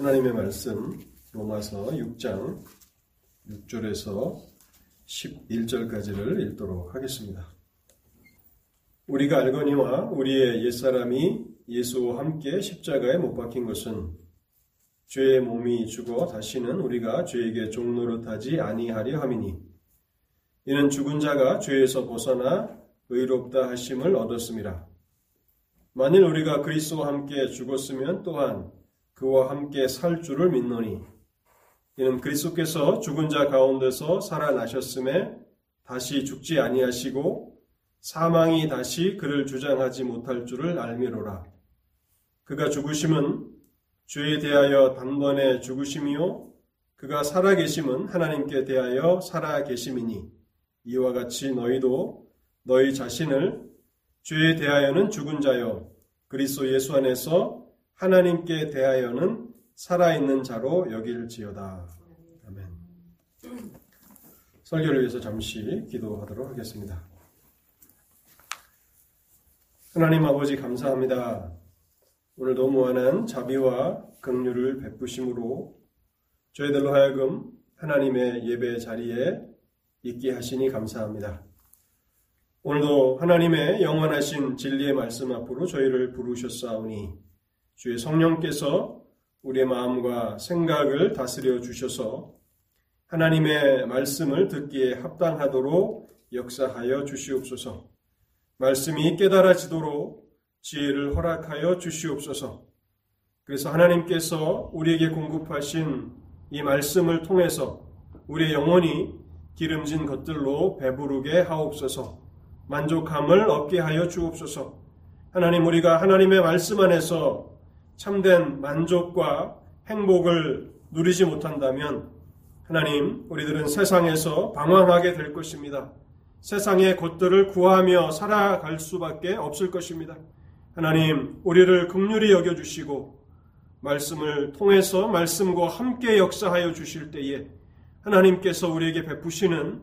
하나님의 말씀 로마서 6장 6절에서 11절까지를 읽도록 하겠습니다. 우리가 알거니와 우리의 옛사람이 예수와 함께 십자가에 못 박힌 것은 죄의 몸이 죽어 다시는 우리가 죄에게 종노릇하지 아니하려 함이니 이는 죽은 자가 죄에서 벗어나 의롭다 하심을 얻었습니다. 만일 우리가 그리스도와 함께 죽었으면 또한 그와 함께 살 줄을 믿노니 이는 그리스도께서 죽은 자 가운데서 살아나셨음에 다시 죽지 아니하시고 사망이 다시 그를 주장하지 못할 줄을 알미로라. 그가 죽으심은 죄에 대하여 단번에 죽으심이요 그가 살아계심은 하나님께 대하여 살아계심이니 이와 같이 너희도 너희 자신을 죄에 대하여는 죽은 자요 그리스도 예수 안에서 하나님께 대하여는 살아있는 자로 여길지어다. 아멘. 설교를 위해서 잠시 기도하도록 하겠습니다. 하나님 아버지 감사합니다. 오늘도 무한한 자비와 긍휼을 베푸심으로 저희들로 하여금 하나님의 예배 자리에 있게 하시니 감사합니다. 오늘도 하나님의 영원하신 진리의 말씀 앞으로 저희를 부르셨사오니 주의 성령께서 우리의 마음과 생각을 다스려 주셔서 하나님의 말씀을 듣기에 합당하도록 역사하여 주시옵소서. 말씀이 깨달아지도록 지혜를 허락하여 주시옵소서. 그래서 하나님께서 우리에게 공급하신 이 말씀을 통해서 우리의 영혼이 기름진 것들로 배부르게 하옵소서. 만족함을 얻게 하여 주옵소서. 하나님 우리가 하나님의 말씀 안에서 참된 만족과 행복을 누리지 못한다면 하나님 우리들은 세상에서 방황하게 될 것입니다. 세상의 것들을 구하며 살아갈 수밖에 없을 것입니다. 하나님 우리를 극률히 여겨 주시고 말씀을 통해서 말씀과 함께 역사하여 주실 때에 하나님께서 우리에게 베푸시는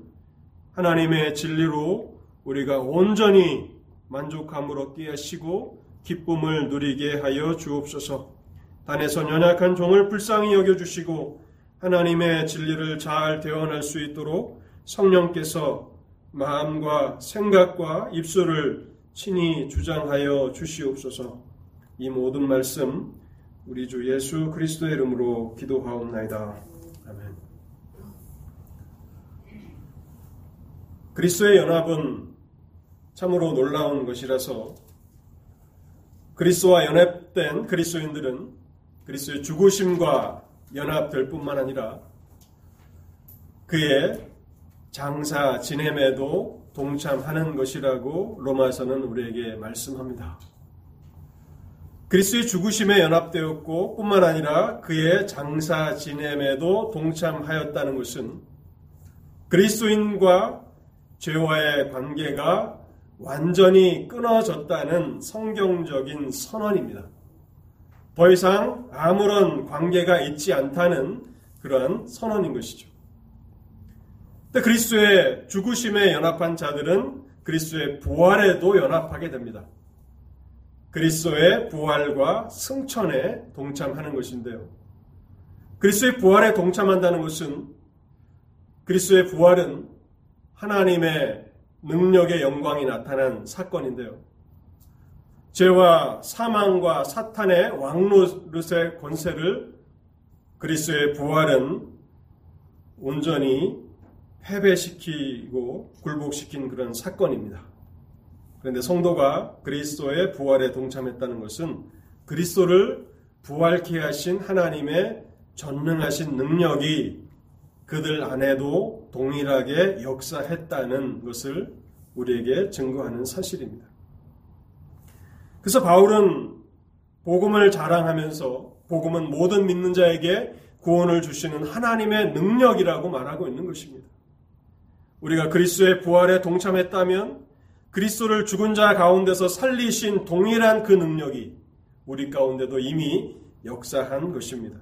하나님의 진리로 우리가 온전히 만족함을 얻게 하시고 기쁨을 누리게 하여 주옵소서. 단에서 연약한 종을 불쌍히 여겨 주시고 하나님의 진리를 잘 대언할 수 있도록 성령께서 마음과 생각과 입술을 친히 주장하여 주시옵소서. 이 모든 말씀 우리 주 예수 그리스도의 이름으로 기도하옵나이다. 아멘. 그리스도의 연합은 참으로 놀라운 것이라서 그리스도와 연합된 그리스도인들은 그리스도의 죽으심과 연합될 뿐만 아니라 그의 장사 지냄에도 동참하는 것이라고 로마서는 우리에게 말씀합니다. 그리스도의 죽으심에 연합되었고 뿐만 아니라 그의 장사 지냄에도 동참하였다는 것은 그리스도인과 죄와의 관계가 완전히 끊어졌다는 성경적인 선언입니다. 더 이상 아무런 관계가 있지 않다는 그러한 선언인 것이죠. 그리스도의 죽으심에 연합한 자들은 그리스도의 부활에도 연합하게 됩니다. 그리스도의 부활과 승천에 동참하는 것인데요. 그리스도의 부활에 동참한다는 것은 그리스도의 부활은 하나님의 능력의 영광이 나타난 사건인데요. 죄와 사망과 사탄의 왕노릇의 권세를 그리스도의 부활은 온전히 패배시키고 굴복시킨 그런 사건입니다. 그런데 성도가 그리스도의 부활에 동참했다는 것은 그리스도를 부활케 하신 하나님의 전능하신 능력이 그들 안에도 동일하게 역사했다는 것을 우리에게 증거하는 사실입니다. 그래서 바울은 복음을 자랑하면서 복음은 모든 믿는 자에게 구원을 주시는 하나님의 능력이라고 말하고 있는 것입니다. 우리가 그리스도의 부활에 동참했다면 그리스도를 죽은 자 가운데서 살리신 동일한 그 능력이 우리 가운데도 이미 역사한 것입니다.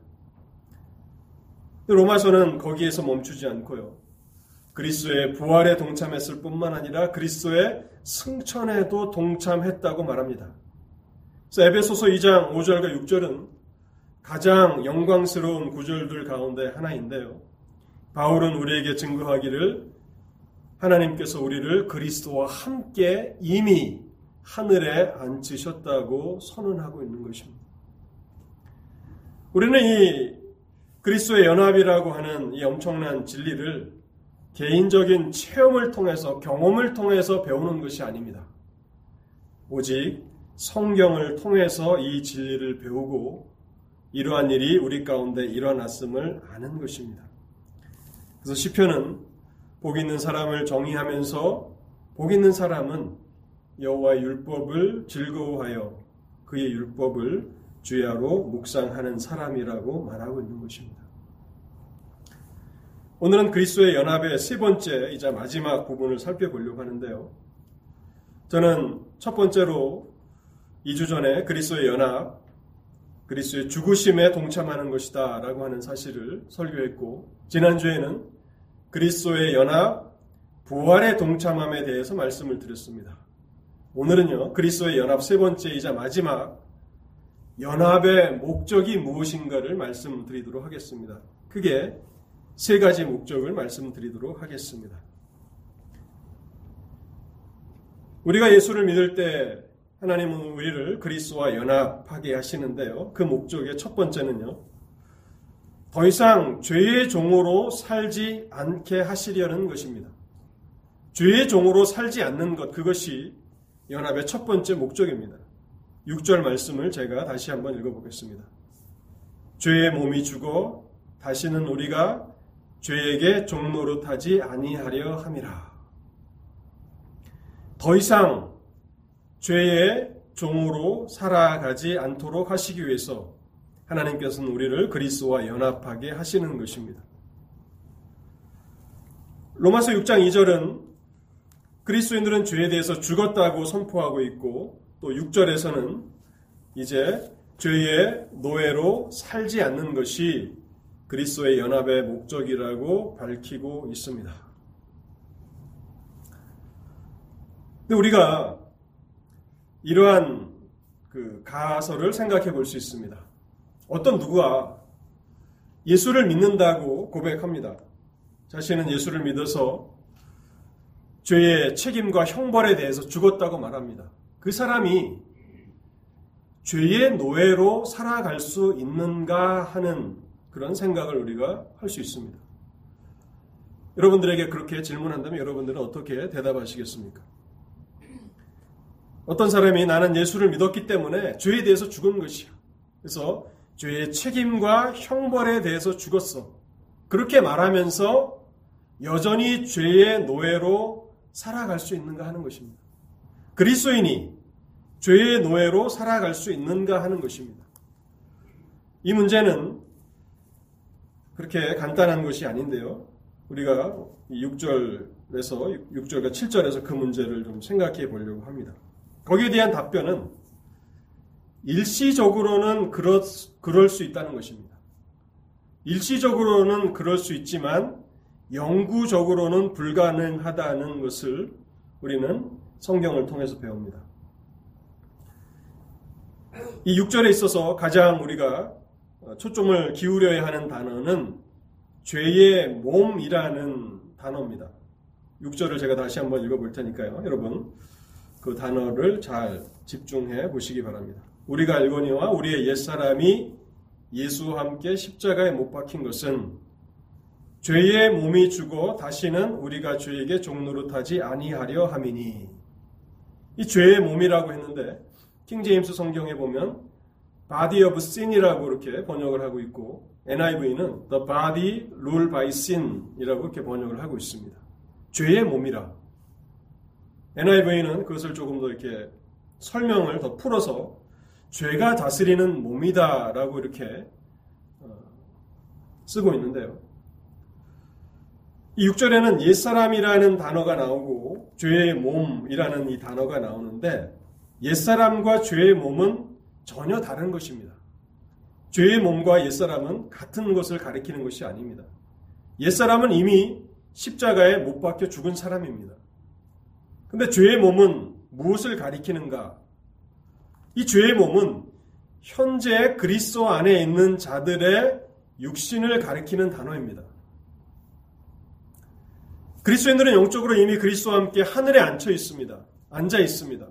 로마서는 거기에서 멈추지 않고요. 그리스도의 부활에 동참했을 뿐만 아니라 그리스도의 승천에도 동참했다고 말합니다. 에베소서 2장 5절과 6절은 가장 영광스러운 구절들 가운데 하나인데요. 바울은 우리에게 증거하기를 하나님께서 우리를 그리스도와 함께 이미 하늘에 앉으셨다고 선언하고 있는 것입니다. 우리는 이 그리스도의 연합이라고 하는 이 엄청난 진리를 개인적인 체험을 통해서 경험을 통해서 배우는 것이 아닙니다. 오직 성경을 통해서 이 진리를 배우고 이러한 일이 우리 가운데 일어났음을 아는 것입니다. 그래서 시편은 복 있는 사람을 정의하면서 복 있는 사람은 여호와의 율법을 즐거워하여 그의 율법을 주야로 묵상하는 사람이라고 말하고 있는 것입니다. 오늘은 그리스도의 연합의 세 번째이자 마지막 부분을 살펴보려고 하는데요. 저는 첫 번째로 2주 전에 그리스도의 연합, 그리스도의 죽으심에 동참하는 것이다 라고 하는 사실을 설교했고, 지난주에는 그리스도의 연합, 부활의 동참함에 대해서 말씀을 드렸습니다. 오늘은요, 그리스도의 연합 세 번째이자 마지막 연합의 목적이 무엇인가를 말씀드리도록 하겠습니다. 크게 세 가지 목적을 말씀드리도록 하겠습니다. 우리가 예수를 믿을 때 하나님은 우리를 그리스도와 연합하게 하시는데요. 그 목적의 첫 번째는요. 더 이상 죄의 종으로 살지 않게 하시려는 것입니다. 죄의 종으로 살지 않는 것, 그것이 연합의 첫 번째 목적입니다. 6절 말씀을 제가 다시 한번 읽어보겠습니다. 죄의 몸이 죽어 다시는 우리가 죄에게 종노릇하지 아니하려 함이라. 더 이상 죄의 종으로 살아가지 않도록 하시기 위해서 하나님께서는 우리를 그리스도와 연합하게 하시는 것입니다. 로마서 6장 2절은 그리스도인들은 죄에 대해서 죽었다고 선포하고 있고 또 6절에서는 이제 죄의 노예로 살지 않는 것이 그리스도의 연합의 목적이라고 밝히고 있습니다. 근데 우리가 이러한 그 가설을 생각해 볼 수 있습니다. 어떤 누구가 예수를 믿는다고 고백합니다. 자신은 예수를 믿어서 죄의 책임과 형벌에 대해서 죽었다고 말합니다. 그 사람이 죄의 노예로 살아갈 수 있는가 하는 그런 생각을 우리가 할 수 있습니다. 여러분들에게 그렇게 질문한다면 여러분들은 어떻게 대답하시겠습니까? 어떤 사람이 나는 예수를 믿었기 때문에 죄에 대해서 죽은 것이야. 그래서 죄의 책임과 형벌에 대해서 죽었어. 그렇게 말하면서 여전히 죄의 노예로 살아갈 수 있는가 하는 것입니다. 그리스도인이 죄의 노예로 살아갈 수 있는가 하는 것입니다. 이 문제는 그렇게 간단한 것이 아닌데요. 우리가 6절에서 6절과 7절에서 그 문제를 좀 생각해 보려고 합니다. 거기에 대한 답변은 일시적으로는 그렇, 그럴 수 있다는 것입니다. 일시적으로는 그럴 수 있지만 영구적으로는 불가능하다는 것을 우리는 성경을 통해서 배웁니다. 이 6절에 있어서 가장 우리가 초점을 기울여야 하는 단어는 죄의 몸이라는 단어입니다. 6절을 제가 다시 한번 읽어볼 테니까요. 여러분, 그 단어를 잘 집중해 보시기 바랍니다. 우리가 알거니와 우리의 옛사람이 예수와 함께 십자가에 못 박힌 것은 죄의 몸이 죽어 다시는 우리가 죄에게 종노릇하지 아니하려 함이니 이 죄의 몸이라고 했는데 킹제임스 성경에 보면 body of sin이라고 이렇게 번역을 하고 있고 NIV는 the body ruled by sin이라고 이렇게 번역을 하고 있습니다. 죄의 몸이라. NIV는 그것을 조금 더 이렇게 설명을 더 풀어서 죄가 다스리는 몸이다라고 이렇게 어, 쓰고 있는데요. 이 6절에는 옛사람이라는 단어가 나오고 죄의 몸이라는 이 단어가 나오는데 옛사람과 죄의 몸은 전혀 다른 것입니다. 죄의 몸과 옛사람은 같은 것을 가리키는 것이 아닙니다. 옛사람은 이미 십자가에 못 박혀 죽은 사람입니다. 근데 죄의 몸은 무엇을 가리키는가? 이 죄의 몸은 현재 그리스도 안에 있는 자들의 육신을 가리키는 단어입니다. 그리스도인들은 영적으로 이미 그리스도와 함께 하늘에 앉혀 있습니다. 앉아 있습니다.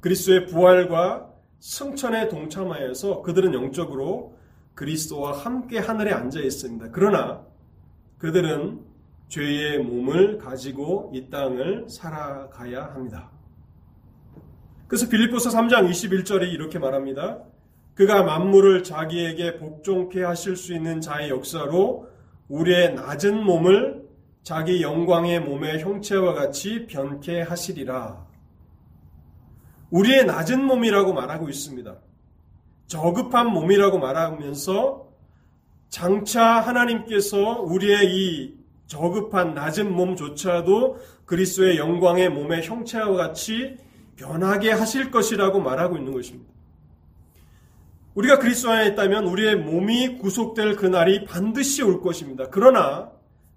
그리스도의 부활과 승천에 동참하여서 그들은 영적으로 그리스도와 함께 하늘에 앉아 있습니다. 그러나 그들은 죄의 몸을 가지고 이 땅을 살아가야 합니다. 그래서 빌립보서 3장 21절에 이렇게 말합니다. 그가 만물을 자기에게 복종케 하실 수 있는 자의 역사로 우리의 낮은 몸을 자기 영광의 몸의 형체와 같이 변케 하시리라. 우리의 낮은 몸이라고 말하고 있습니다. 저급한 몸이라고 말하면서 장차 하나님께서 우리의 이 저급한 낮은 몸조차도 그리스도의 영광의 몸의 형체와 같이 변하게 하실 것이라고 말하고 있는 것입니다. 우리가 그리스도 안에 있다면 우리의 몸이 구속될 그날이 반드시 올 것입니다. 그러나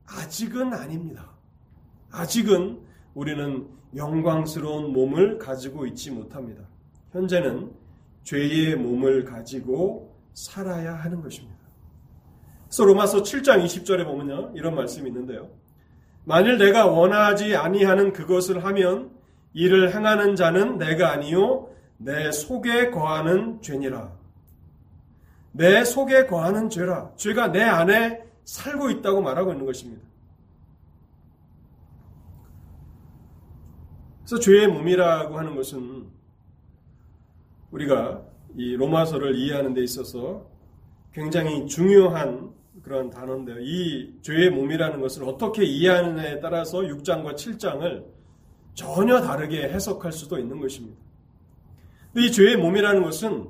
아직은 아닙니다. 아직은 우리는 영광스러운 몸을 가지고 있지 못합니다. 현재는 죄의 몸을 가지고 살아야 하는 것입니다. 그래서 로마서 7장 20절에 보면요. 이런 말씀이 있는데요. 만일 내가 원하지 아니하는 그것을 하면 이를 행하는 자는 내가 아니요 내 속에 거하는 죄니라. 내 속에 거하는 죄라. 죄가 내 안에 살고 있다고 말하고 있는 것입니다. 그래서 죄의 몸이라고 하는 것은 우리가 이 로마서를 이해하는 데 있어서 굉장히 중요한 그런 단어인데요. 이 죄의 몸이라는 것을 어떻게 이해하느냐에 따라서 6장과 7장을 전혀 다르게 해석할 수도 있는 것입니다. 이 죄의 몸이라는 것은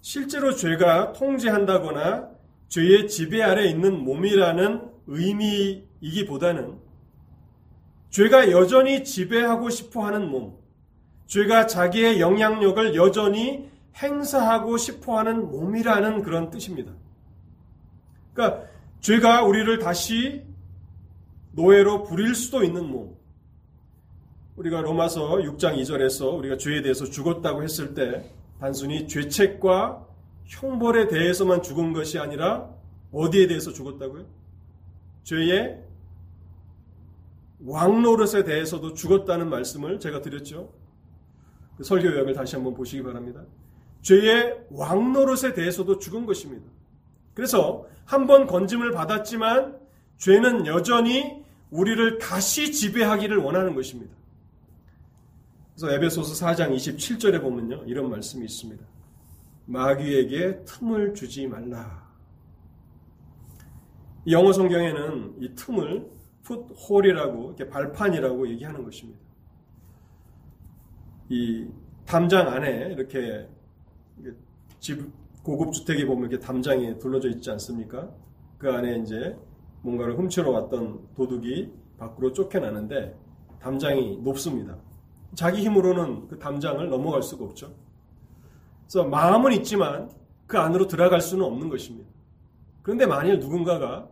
실제로 죄가 통제한다거나 죄의 지배 아래 있는 몸이라는 의미이기보다는 죄가 여전히 지배하고 싶어 하는 몸, 죄가 자기의 영향력을 여전히 행사하고 싶어 하는 몸이라는 그런 뜻입니다. 그러니까 죄가 우리를 다시 노예로 부릴 수도 있는 몸. 우리가 로마서 6장 2절에서 우리가 죄에 대해서 죽었다고 했을 때 단순히 죄책과 형벌에 대해서만 죽은 것이 아니라 어디에 대해서 죽었다고요? 죄의 왕 노릇에 대해서도 죽었다는 말씀을 제가 드렸죠. 그 설교 요약을 다시 한번 보시기 바랍니다. 죄의 왕 노릇에 대해서도 죽은 것입니다. 그래서 한 번 건짐을 받았지만 죄는 여전히 우리를 다시 지배하기를 원하는 것입니다. 그래서 에베소서 4장 27절에 보면요. 이런 말씀이 있습니다. 마귀에게 틈을 주지 말라. 영어 성경에는 이 틈을 풋홀이라고 발판이라고 얘기하는 것입니다. 이 담장 안에 이렇게 집 고급 주택에 보면 이렇게 담장이 둘러져 있지 않습니까? 그 안에 이제 뭔가를 훔치러 왔던 도둑이 밖으로 쫓겨나는데 담장이 높습니다. 자기 힘으로는 그 담장을 넘어갈 수가 없죠. 그래서 마음은 있지만 그 안으로 들어갈 수는 없는 것입니다. 그런데 만일 누군가가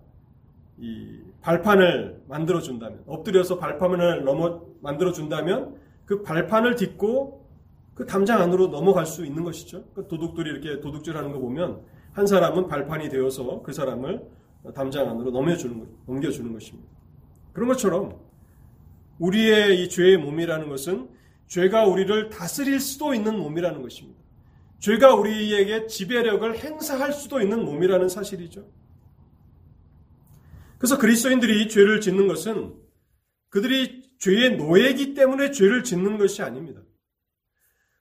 이 발판을 만들어 준다면 엎드려서 발판을 넘어 만들어 준다면 그 발판을 딛고 그 담장 안으로 넘어갈 수 있는 것이죠. 그 도둑들이 이렇게 도둑질하는 거 보면 한 사람은 발판이 되어서 그 사람을 담장 안으로 넘겨주는 넘겨주는 것입니다. 그런 것처럼 우리의 이 죄의 몸이라는 것은 죄가 우리를 다스릴 수도 있는 몸이라는 것입니다. 죄가 우리에게 지배력을 행사할 수도 있는 몸이라는 사실이죠. 그래서 그리스도인들이 죄를 짓는 것은 그들이 죄의 노예이기 때문에 죄를 짓는 것이 아닙니다.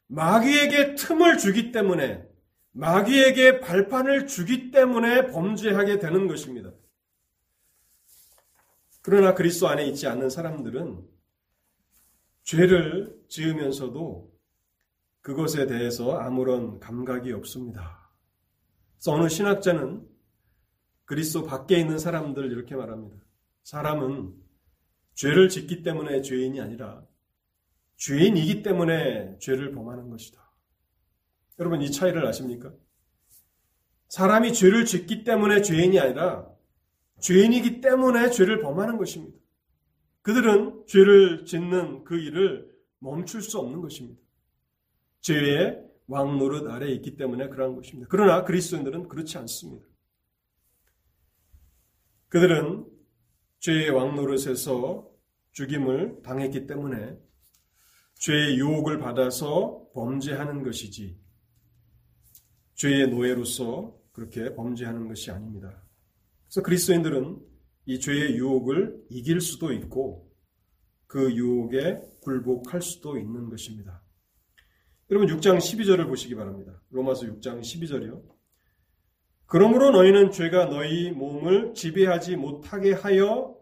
마귀에게 틈을 주기 때문에 마귀에게 발판을 주기 때문에 범죄하게 되는 것입니다. 그러나 그리스도 안에 있지 않는 사람들은 죄를 지으면서도 그것에 대해서 아무런 감각이 없습니다. 어느 신학자는 그리스도 밖에 있는 사람들 이렇게 말합니다. 사람은 죄를 짓기 때문에 죄인이 아니라 죄인이기 때문에 죄를 범하는 것이다. 여러분 이 차이를 아십니까? 사람이 죄를 짓기 때문에 죄인이 아니라 죄인이기 때문에 죄를 범하는 것입니다. 그들은 죄를 짓는 그 일을 멈출 수 없는 것입니다. 죄의 왕 노릇 아래에 있기 때문에 그러한 것입니다. 그러나 그리스도인들은 그렇지 않습니다. 그들은 죄의 왕 노릇에서 죽임을 당했기 때문에 죄의 유혹을 받아서 범죄하는 것이지 죄의 노예로서 그렇게 범죄하는 것이 아닙니다. 그래서 그리스도인들은 이 죄의 유혹을 이길 수도 있고 그 유혹에 굴복할 수도 있는 것입니다. 여러분 6장 12절을 보시기 바랍니다. 로마서 6장 12절이요. 그러므로 너희는 죄가 너희 몸을 지배하지 못하게 하여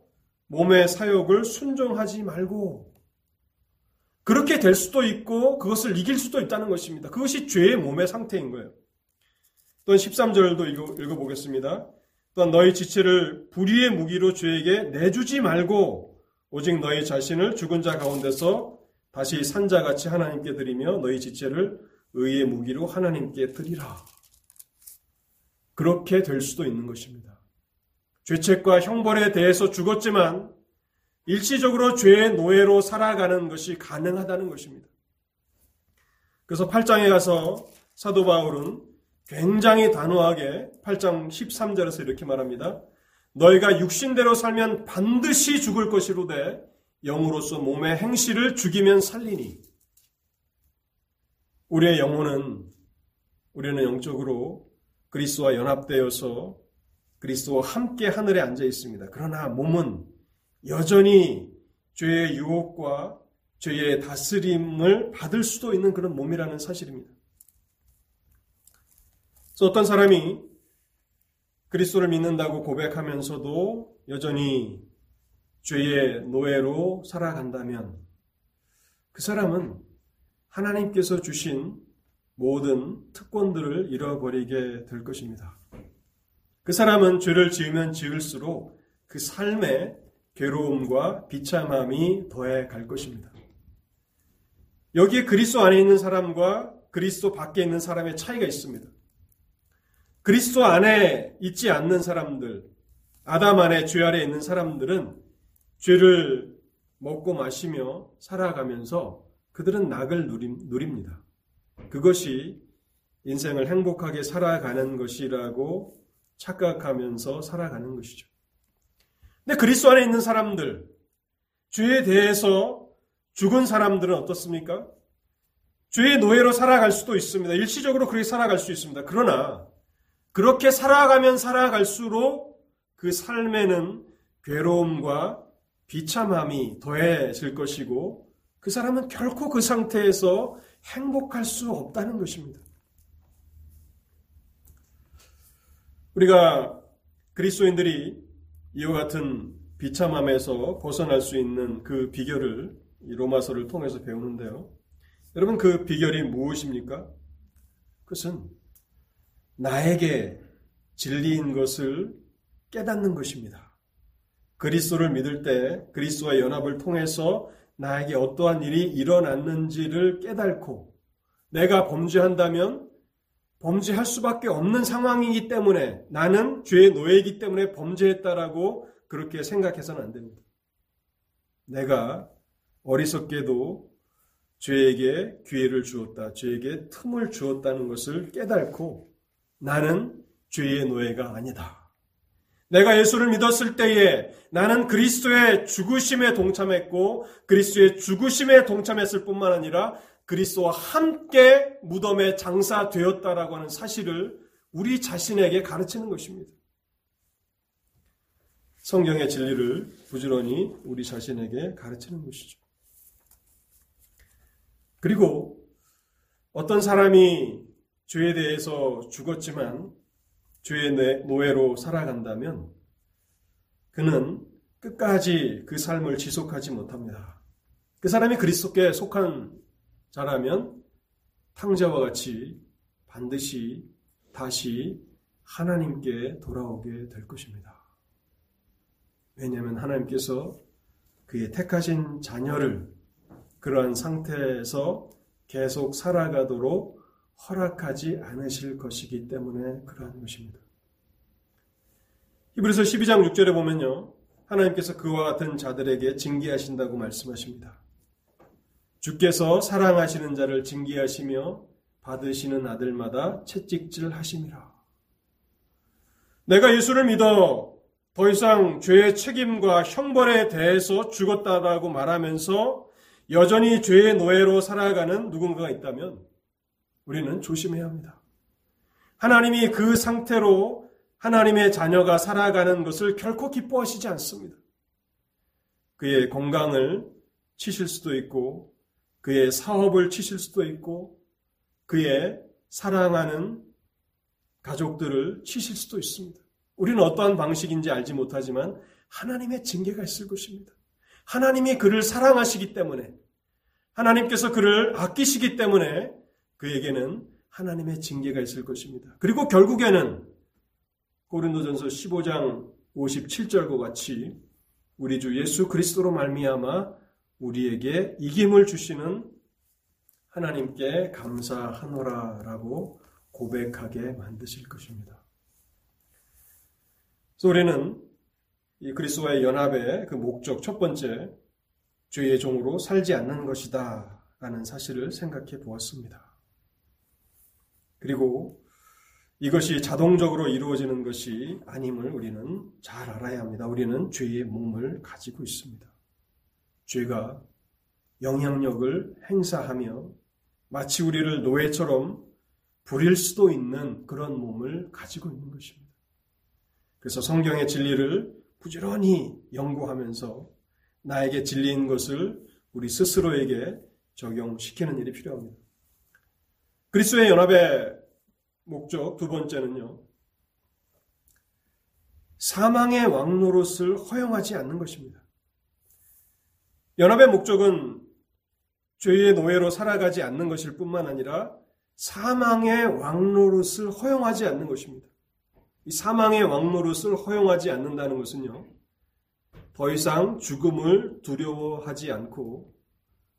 몸의 사욕을 순종하지 말고 그렇게 될 수도 있고 그것을 이길 수도 있다는 것입니다. 그것이 죄의 몸의 상태인 거예요. 또한 13절도 읽어, 읽어보겠습니다. 또한 너희 지체를 불의의 무기로 죄에게 내주지 말고 오직 너희 자신을 죽은 자 가운데서 다시 산자같이 하나님께 드리며 너희 지체를 의의 무기로 하나님께 드리라. 그렇게 될 수도 있는 것입니다. 죄책과 형벌에 대해서 죽었지만 일시적으로 죄의 노예로 살아가는 것이 가능하다는 것입니다. 그래서 8장에 가서 사도 바울은 굉장히 단호하게 8장 13절에서 이렇게 말합니다. 너희가 육신대로 살면 반드시 죽을 것이로되 영으로서 몸의 행실을 죽이면 살리니 우리의 영혼은 우리는 영적으로 그리스도와 연합되어서 그리스도와 함께 하늘에 앉아 있습니다. 그러나 몸은 여전히 죄의 유혹과 죄의 다스림을 받을 수도 있는 그런 몸이라는 사실입니다. 그래서 어떤 사람이 그리스도를 믿는다고 고백하면서도 여전히 죄의 노예로 살아간다면 그 사람은 하나님께서 주신 모든 특권들을 잃어버리게 될 것입니다. 그 사람은 죄를 지으면 지을수록 그 삶에 괴로움과 비참함이 더해 갈 것입니다. 여기에 그리스도 안에 있는 사람과 그리스도 밖에 있는 사람의 차이가 있습니다. 그리스도 안에 있지 않는 사람들, 아담 안에 죄 아래 있는 사람들은 죄를 먹고 마시며 살아가면서 그들은 낙을 누립니다. 그것이 인생을 행복하게 살아가는 것이라고 착각하면서 살아가는 것이죠. 근데 그리스도 안에 있는 사람들, 죄에 대해서 죽은 사람들은 어떻습니까? 죄의 노예로 살아갈 수도 있습니다. 일시적으로 그렇게 살아갈 수 있습니다. 그러나 그렇게 살아가면 살아갈수록 그 삶에는 괴로움과 비참함이 더해질 것이고 그 사람은 결코 그 상태에서 행복할 수 없다는 것입니다. 우리가 그리스도인들이 이와 같은 비참함에서 벗어날 수 있는 그 비결을 이 로마서를 통해서 배우는데요. 여러분 그 비결이 무엇입니까? 그것은 나에게 진리인 것을 깨닫는 것입니다. 그리스도를 믿을 때 그리스도와 연합을 통해서 나에게 어떠한 일이 일어났는지를 깨닫고 내가 범죄한다면 범죄할 수밖에 없는 상황이기 때문에 나는 죄의 노예이기 때문에 범죄했다라고 그렇게 생각해서는 안 됩니다. 내가 어리석게도 죄에게 기회를 주었다. 죄에게 틈을 주었다는 것을 깨닫고 나는 죄의 노예가 아니다. 내가 예수를 믿었을 때에 나는 그리스도의 죽으심에 동참했고 그리스도의 죽으심에 동참했을 뿐만 아니라 그리스도와 함께 무덤에 장사되었다라고 하는 사실을 우리 자신에게 가르치는 것입니다. 성경의 진리를 부지런히 우리 자신에게 가르치는 것이죠. 그리고 어떤 사람이 죄에 대해서 죽었지만 죄의 노예로 살아간다면 그는 끝까지 그 삶을 지속하지 못합니다. 그 사람이 그리스도께 속한 자라면 탕자와 같이 반드시 다시 하나님께 돌아오게 될 것입니다. 왜냐하면 하나님께서 그의 택하신 자녀를 그러한 상태에서 계속 살아가도록 허락하지 않으실 것이기 때문에 그러한 것입니다. 히브리서 12장 6절에 보면요. 하나님께서 그와 같은 자들에게 징계하신다고 말씀하십니다. 주께서 사랑하시는 자를 징계하시며 받으시는 아들마다 채찍질 하심이라. 내가 예수를 믿어 더 이상 죄의 책임과 형벌에 대해서 죽었다라고 말하면서 여전히 죄의 노예로 살아가는 누군가가 있다면 우리는 조심해야 합니다. 하나님이 그 상태로 하나님의 자녀가 살아가는 것을 결코 기뻐하시지 않습니다. 그의 건강을 치실 수도 있고, 그의 사업을 치실 수도 있고, 그의 사랑하는 가족들을 치실 수도 있습니다. 우리는 어떠한 방식인지 알지 못하지만 하나님의 징계가 있을 것입니다. 하나님이 그를 사랑하시기 때문에 하나님께서 그를 아끼시기 때문에 그에게는 하나님의 징계가 있을 것입니다. 그리고 결국에는 고린도전서 15장 57절과 같이 우리 주 예수 그리스도로 말미암아 우리에게 이김을 주시는 하나님께 감사하노라라고 고백하게 만드실 것입니다. 그래서 우리는 이 그리스도와의 연합의 그 목적 첫 번째 죄의 종으로 살지 않는 것이다 라는 사실을 생각해 보았습니다. 그리고 이것이 자동적으로 이루어지는 것이 아님을 우리는 잘 알아야 합니다. 우리는 죄의 몸을 가지고 있습니다. 죄가 영향력을 행사하며 마치 우리를 노예처럼 부릴 수도 있는 그런 몸을 가지고 있는 것입니다. 그래서 성경의 진리를 부지런히 연구하면서 나에게 진리인 것을 우리 스스로에게 적용시키는 일이 필요합니다. 그리스도의 연합의 목적 두 번째는요. 사망의 왕노릇을 허용하지 않는 것입니다. 연합의 목적은 죄의 노예로 살아가지 않는 것일 뿐만 아니라 사망의 왕노릇을 허용하지 않는 것입니다. 이 사망의 왕노릇을 허용하지 않는다는 것은요. 더 이상 죽음을 두려워하지 않고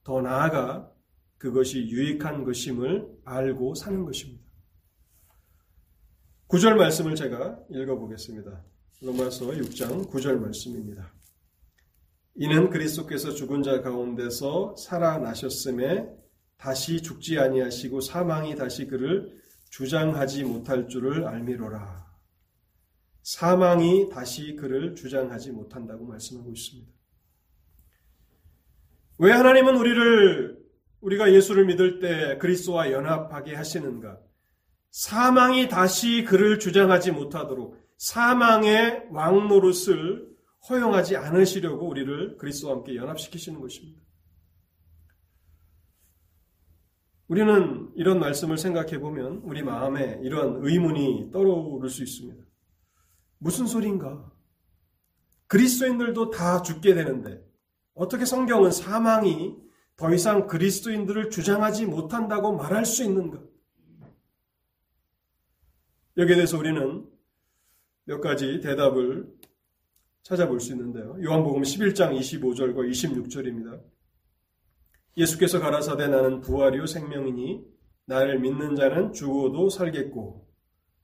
더 나아가 그것이 유익한 것임을 알고 사는 것입니다. 구절 말씀을 제가 읽어보겠습니다. 로마서 6장 9절 말씀입니다. 이는 그리스도께서 죽은 자 가운데서 살아나셨음에 다시 죽지 아니하시고 사망이 다시 그를 주장하지 못할 줄을 알미로라. 사망이 다시 그를 주장하지 못한다고 말씀하고 있습니다. 왜 하나님은 우리를 우리가 예수를 믿을 때 그리스도와 연합하게 하시는가? 사망이 다시 그를 주장하지 못하도록 사망의 왕 노릇을 허용하지 않으시려고 우리를 그리스도와 함께 연합시키시는 것입니다. 우리는 이런 말씀을 생각해 보면 우리 마음에 이런 의문이 떠오를 수 있습니다. 무슨 소리인가? 그리스도인들도 다 죽게 되는데 어떻게 성경은 사망이 더 이상 그리스도인들을 주장하지 못한다고 말할 수 있는가? 여기에 대해서 우리는 몇 가지 대답을 찾아볼 수 있는데요. 요한복음 11장 25절과 26절입니다. 예수께서 가라사대 나는 부활이요 생명이니 나를 믿는 자는 죽어도 살겠고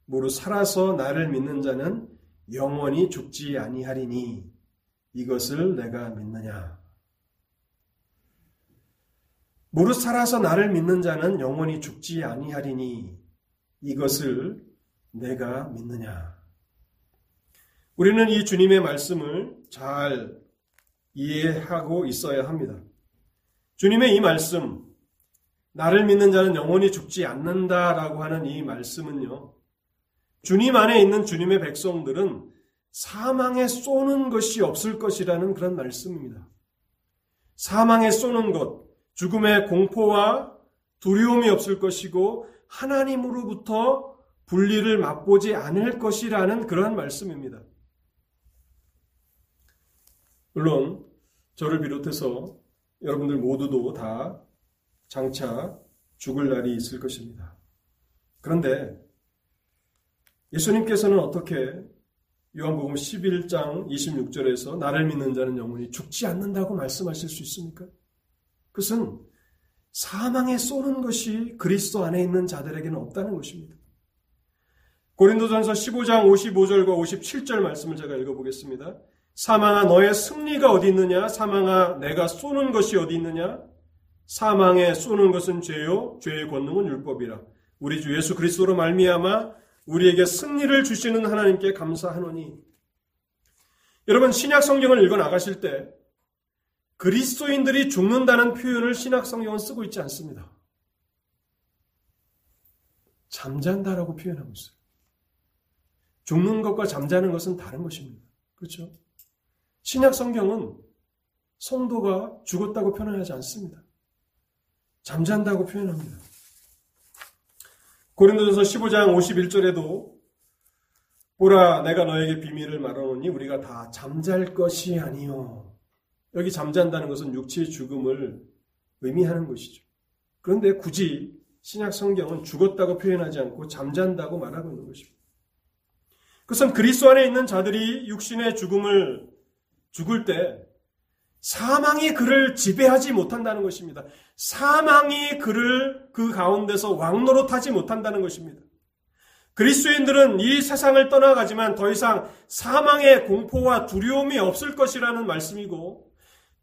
무릇 살아서 나를 믿는 자는 영원히 죽지 아니하리니 이것을 내가 믿느냐? 무릇 살아서 나를 믿는 자는 영원히 죽지 아니하리니 이것을 내가 믿느냐? 우리는 이 주님의 말씀을 잘 이해하고 있어야 합니다. 주님의 이 말씀, 나를 믿는 자는 영원히 죽지 않는다라고 하는 이 말씀은요, 주님 안에 있는 주님의 백성들은 사망에 쏘는 것이 없을 것이라는 그런 말씀입니다. 사망에 쏘는 것, 죽음의 공포와 두려움이 없을 것이고 하나님으로부터 분리를 맛보지 않을 것이라는 그러한 말씀입니다. 물론 저를 비롯해서 여러분들 모두도 다 장차 죽을 날이 있을 것입니다. 그런데 예수님께서는 어떻게 요한복음 11장 26절에서 나를 믿는 자는 영원히 죽지 않는다고 말씀하실 수 있습니까? 그것은 사망에 쏘는 것이 그리스도 안에 있는 자들에게는 없다는 것입니다. 고린도전서 15장 55절과 57절 말씀을 제가 읽어보겠습니다. 사망아 너의 승리가 어디 있느냐? 사망아 내가 쏘는 것이 어디 있느냐? 사망에 쏘는 것은 죄요 죄의 권능은 율법이라. 우리 주 예수 그리스도로 말미암아 우리에게 승리를 주시는 하나님께 감사하노니. 여러분 신약 성경을 읽어 나가실 때 그리스도인들이 죽는다는 표현을 신약 성경은 쓰고 있지 않습니다. 잠잔다라고 표현하고 있어요. 죽는 것과 잠자는 것은 다른 것입니다. 그렇죠? 신약 성경은 성도가 죽었다고 표현하지 않습니다. 잠잔다고 표현합니다. 고린도전서 15장 51절에도 보라 내가 너에게 비밀을 말하노니 우리가 다 잠잘 것이 아니요. 여기 잠잔다는 것은 육체의 죽음을 의미하는 것이죠. 그런데 굳이 신약 성경은 죽었다고 표현하지 않고 잠잔다고 말하고 있는 것입니다. 그것은 그리스도 안에 있는 자들이 육신의 죽음을 죽을 때 사망이 그를 지배하지 못한다는 것입니다. 사망이 그를 그 가운데서 왕노릇하지 못한다는 것입니다. 그리스도인들은 이 세상을 떠나가지만 더 이상 사망의 공포와 두려움이 없을 것이라는 말씀이고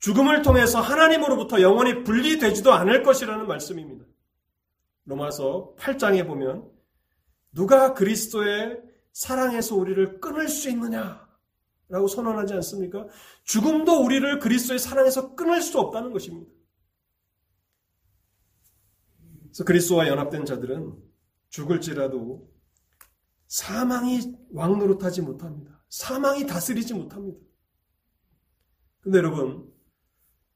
죽음을 통해서 하나님으로부터 영원히 분리되지도 않을 것이라는 말씀입니다. 로마서 8장에 보면 누가 그리스도의 사랑에서 우리를 끊을 수 있느냐? 라고 선언하지 않습니까? 죽음도 우리를 그리스도의 사랑에서 끊을 수 없다는 것입니다. 그래서 그리스도와 연합된 자들은 죽을지라도 사망이 왕노릇하지 못합니다. 사망이 다스리지 못합니다. 근데 여러분,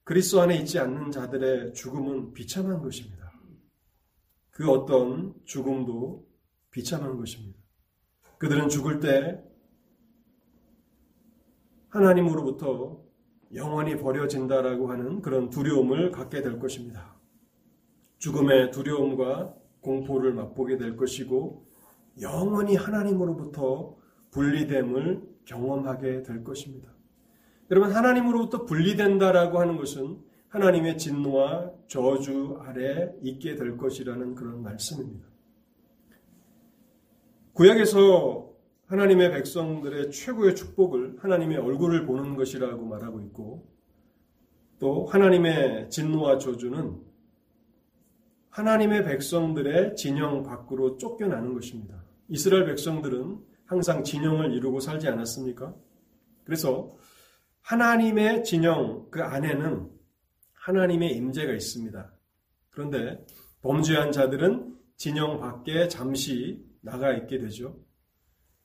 그리스도 안에 있지 않는 자들의 죽음은 비참한 것입니다. 그 어떤 죽음도 비참한 것입니다. 그들은 죽을 때 하나님으로부터 영원히 버려진다라고 하는 그런 두려움을 갖게 될 것입니다. 죽음의 두려움과 공포를 맛보게 될 것이고 영원히 하나님으로부터 분리됨을 경험하게 될 것입니다. 여러분 하나님으로부터 분리된다라고 하는 것은 하나님의 진노와 저주 아래 있게 될 것이라는 그런 말씀입니다. 구약에서 하나님의 백성들의 최고의 축복을 하나님의 얼굴을 보는 것이라고 말하고 있고 또 하나님의 진노와 저주는 하나님의 백성들의 진영 밖으로 쫓겨나는 것입니다. 이스라엘 백성들은 항상 진영을 이루고 살지 않았습니까? 그래서 하나님의 진영 그 안에는 하나님의 임재가 있습니다. 그런데 범죄한 자들은 진영 밖에 잠시 나가 있게 되죠.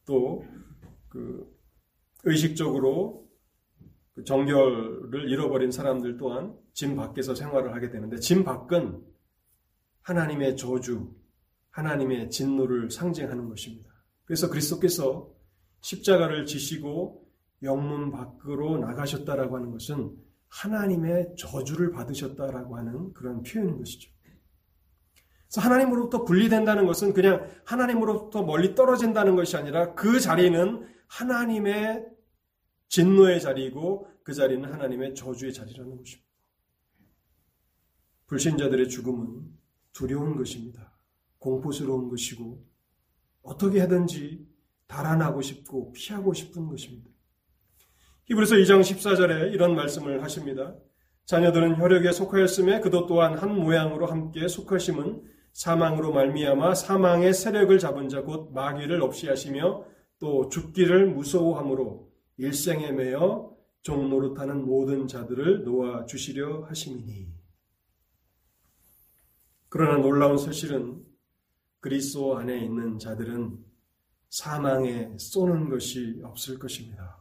또 그 의식적으로 그 정결을 잃어버린 사람들 또한 진 밖에서 생활을 하게 되는데 진 밖은 하나님의 저주, 하나님의 진노를 상징하는 것입니다. 그래서 그리스도께서 십자가를 지시고 영문 밖으로 나가셨다라고 하는 것은 하나님의 저주를 받으셨다라고 하는 그런 표현인 것이죠. 하나님으로부터 분리된다는 것은 그냥 하나님으로부터 멀리 떨어진다는 것이 아니라 그 자리는 하나님의 진노의 자리이고 그 자리는 하나님의 저주의 자리라는 것입니다. 불신자들의 죽음은 두려운 것입니다. 공포스러운 것이고 어떻게 하든지 달아나고 싶고 피하고 싶은 것입니다. 히브리서 2장 14절에 이런 말씀을 하십니다. 자녀들은 혈육에 속하였음에 그도 또한 한 모양으로 함께 속하심은 사망으로 말미암아 사망의 세력을 잡은 자 곧 마귀를 없이 하시며 또 죽기를 무서워함으로 일생에 매여 종노릇하는 모든 자들을 놓아 주시려 하심이니. 그러나 놀라운 사실은 그리스도 안에 있는 자들은 사망에 쏘는 것이 없을 것입니다.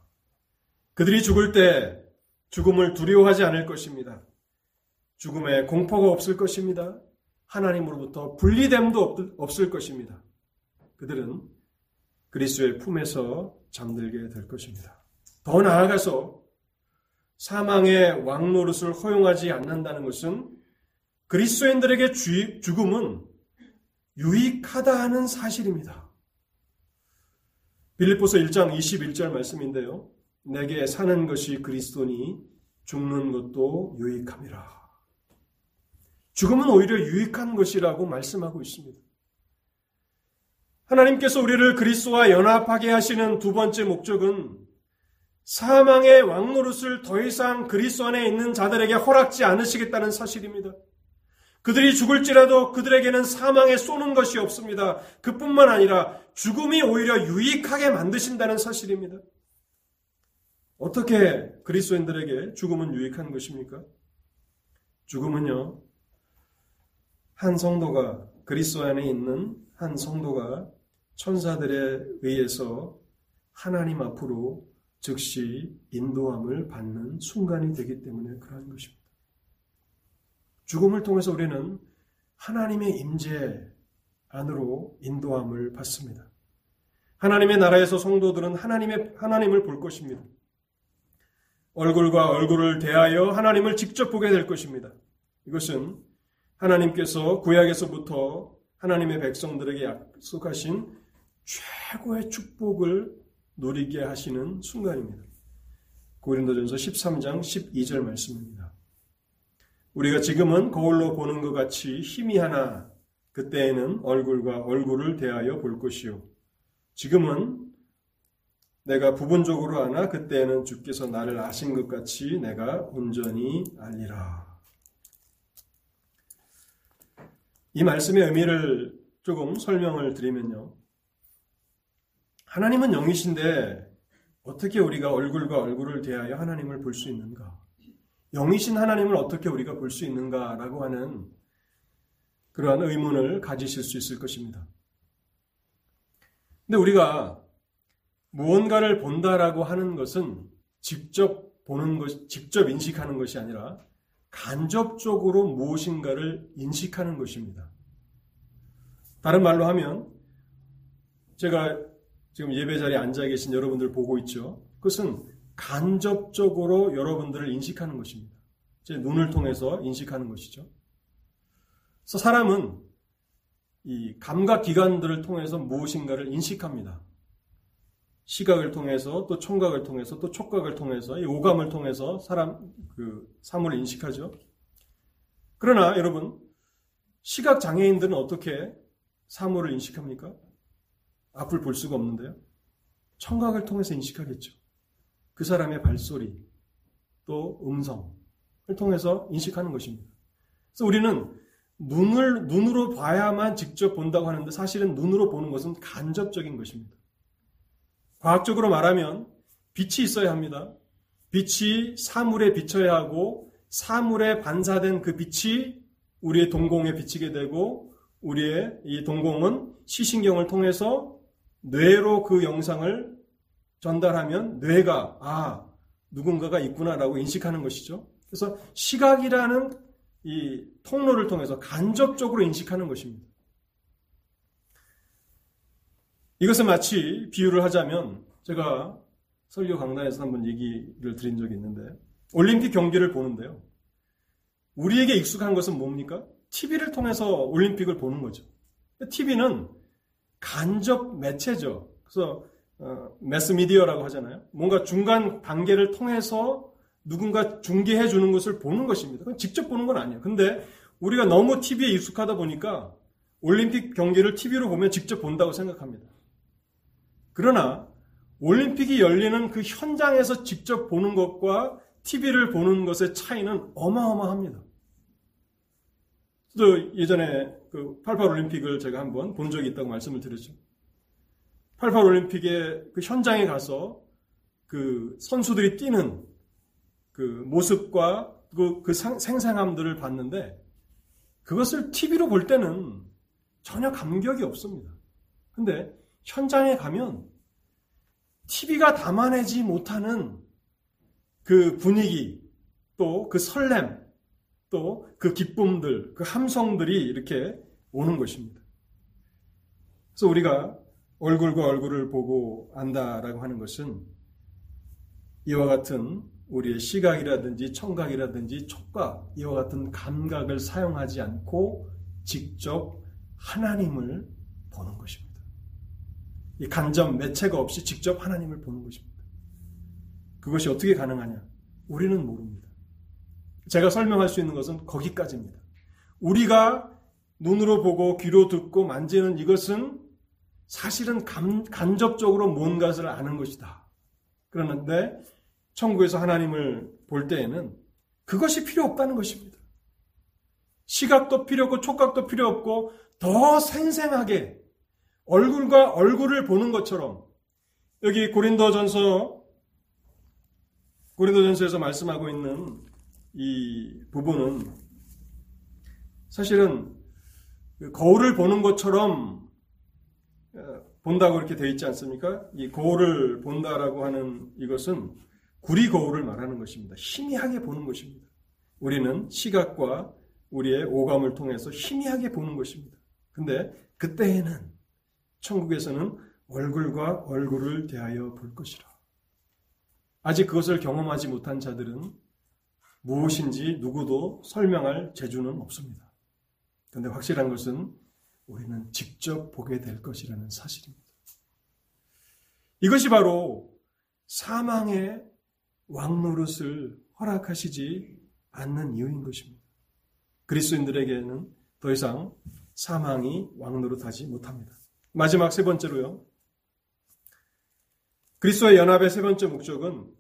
그들이 죽을 때 죽음을 두려워하지 않을 것입니다. 죽음에 공포가 없을 것입니다. 하나님으로부터 분리됨도 없을 것입니다. 그들은 그리스도의 품에서 잠들게 될 것입니다. 더 나아가서 사망의 왕노릇을 허용하지 않는다는 것은 그리스도인들에게 죽음은 유익하다 하는 사실입니다. 빌립보서 1장 21절 말씀인데요. 내게 사는 것이 그리스도니 죽는 것도 유익함이라. 죽음은 오히려 유익한 것이라고 말씀하고 있습니다. 하나님께서 우리를 그리스도와 연합하게 하시는 두 번째 목적은 사망의 왕노릇을 더 이상 그리스도 안에 있는 자들에게 허락지 않으시겠다는 사실입니다. 그들이 죽을지라도 그들에게는 사망에 쏘는 것이 없습니다. 그뿐만 아니라 죽음이 오히려 유익하게 만드신다는 사실입니다. 어떻게 그리스도인들에게 죽음은 유익한 것입니까? 죽음은요, 한 성도가 그리스도 안에 있는 한 성도가 천사들에 의해서 하나님 앞으로 즉시 인도함을 받는 순간이 되기 때문에 그러한 것입니다. 죽음을 통해서 우리는 하나님의 임재 안으로 인도함을 받습니다. 하나님의 나라에서 성도들은 하나님의 하나님을 볼 것입니다. 얼굴과 얼굴을 대하여 하나님을 직접 보게 될 것입니다. 이것은 하나님께서 구약에서부터 하나님의 백성들에게 약속하신 최고의 축복을 누리게 하시는 순간입니다. 고린도전서 13장 12절 말씀입니다. 우리가 지금은 거울로 보는 것 같이 희미하나 그때에는 얼굴과 얼굴을 대하여 볼 것이요. 지금은 내가 부분적으로 아나 그때에는 주께서 나를 아신 것 같이 내가 온전히 알리라. 이 말씀의 의미를 조금 설명을 드리면요. 하나님은 영이신데 어떻게 우리가 얼굴과 얼굴을 대하여 하나님을 볼 수 있는가? 영이신 하나님을 어떻게 우리가 볼 수 있는가라고 하는 그러한 의문을 가지실 수 있을 것입니다. 근데 우리가 무언가를 본다라고 하는 것은 직접 보는 것, 직접 인식하는 것이 아니라 간접적으로 무엇인가를 인식하는 것입니다. 다른 말로 하면 제가 지금 예배 자리에 앉아 계신 여러분들 보고 있죠. 그것은 간접적으로 여러분들을 인식하는 것입니다. 제 눈을 통해서 인식하는 것이죠. 그래서 사람은 이 감각 기관들을 통해서 무엇인가를 인식합니다. 시각을 통해서 또 청각을 통해서 또 촉각을 통해서 이 오감을 통해서 사람 그 사물을 인식하죠. 그러나 여러분 시각 장애인들은 어떻게 사물을 인식합니까? 앞을 볼 수가 없는데요. 청각을 통해서 인식하겠죠. 그 사람의 발소리 또 음성을 통해서 인식하는 것입니다. 그래서 우리는 눈을 눈으로 봐야만 직접 본다고 하는데 사실은 눈으로 보는 것은 간접적인 것입니다. 과학적으로 말하면 빛이 있어야 합니다. 빛이 사물에 비쳐야 하고 사물에 반사된 그 빛이 우리의 동공에 비치게 되고 우리의 이 동공은 시신경을 통해서 뇌로 그 영상을 전달하면 뇌가 아 누군가가 있구나라고 인식하는 것이죠. 그래서 시각이라는 이 통로를 통해서 간접적으로 인식하는 것입니다. 이것은 마치 비유를 하자면 제가 설교 강단에서 한번 얘기를 드린 적이 있는데 올림픽 경기를 보는데요. 우리에게 익숙한 것은 뭡니까? TV를 통해서 올림픽을 보는 거죠. TV는 간접 매체죠. 그래서 어, 매스 미디어라고 하잖아요. 뭔가 중간 단계를 통해서 누군가 중계해 주는 것을 보는 것입니다. 직접 보는 건 아니에요. 근데 우리가 너무 TV에 익숙하다 보니까 올림픽 경기를 TV로 보면 직접 본다고 생각합니다. 그러나 올림픽이 열리는 그 현장에서 직접 보는 것과 TV를 보는 것의 차이는 어마어마합니다. 또 예전에 그 88 올림픽을 제가 한번 본 적이 있다고 말씀을 드렸죠. 88 올림픽의 그 현장에 가서 그 선수들이 뛰는 그 모습과 그, 그 생생함들을 봤는데 그것을 TV로 볼 때는 전혀 감격이 없습니다. 근데 현장에 가면 TV가 담아내지 못하는 그 분위기, 또 그 설렘, 또 그 기쁨들, 그 함성들이 이렇게 오는 것입니다. 그래서 우리가 얼굴과 얼굴을 보고 안다라고 하는 것은 이와 같은 우리의 시각이라든지 청각이라든지 촉각, 이와 같은 감각을 사용하지 않고 직접 하나님을 보는 것입니다. 이 간접 매체가 없이 직접 하나님을 보는 것입니다. 그것이 어떻게 가능하냐? 우리는 모릅니다. 제가 설명할 수 있는 것은 거기까지입니다. 우리가 눈으로 보고 귀로 듣고 만지는 이것은 사실은 감, 간접적으로 뭔가를 아는 것이다. 그러는데 천국에서 하나님을 볼 때에는 그것이 필요 없다는 것입니다. 시각도 필요 없고 촉각도 필요 없고 더 생생하게 얼굴과 얼굴을 보는 것처럼 여기 고린도전서 고린도전서에서 말씀하고 있는 이 부분은 사실은 거울을 보는 것처럼 어, 본다고 이렇게 되어 있지 않습니까? 이 거울을 본다라고 하는 이것은 구리 거울을 말하는 것입니다. 희미하게 보는 것입니다. 우리는 시각과 우리의 오감을 통해서 희미하게 보는 것입니다. 근데 그때에는 천국에서는 얼굴과 얼굴을 대하여 볼 것이라. 아직 그것을 경험하지 못한 자들은 무엇인지 누구도 설명할 재주는 없습니다. 그런데 확실한 것은 우리는 직접 보게 될 것이라는 사실입니다. 이것이 바로 사망의 왕노릇을 허락하시지 않는 이유인 것입니다. 그리스도인들에게는 더 이상 사망이 왕노릇하지 못합니다. 마지막 세 번째로요. 그리스도의 연합의 세 번째 목적은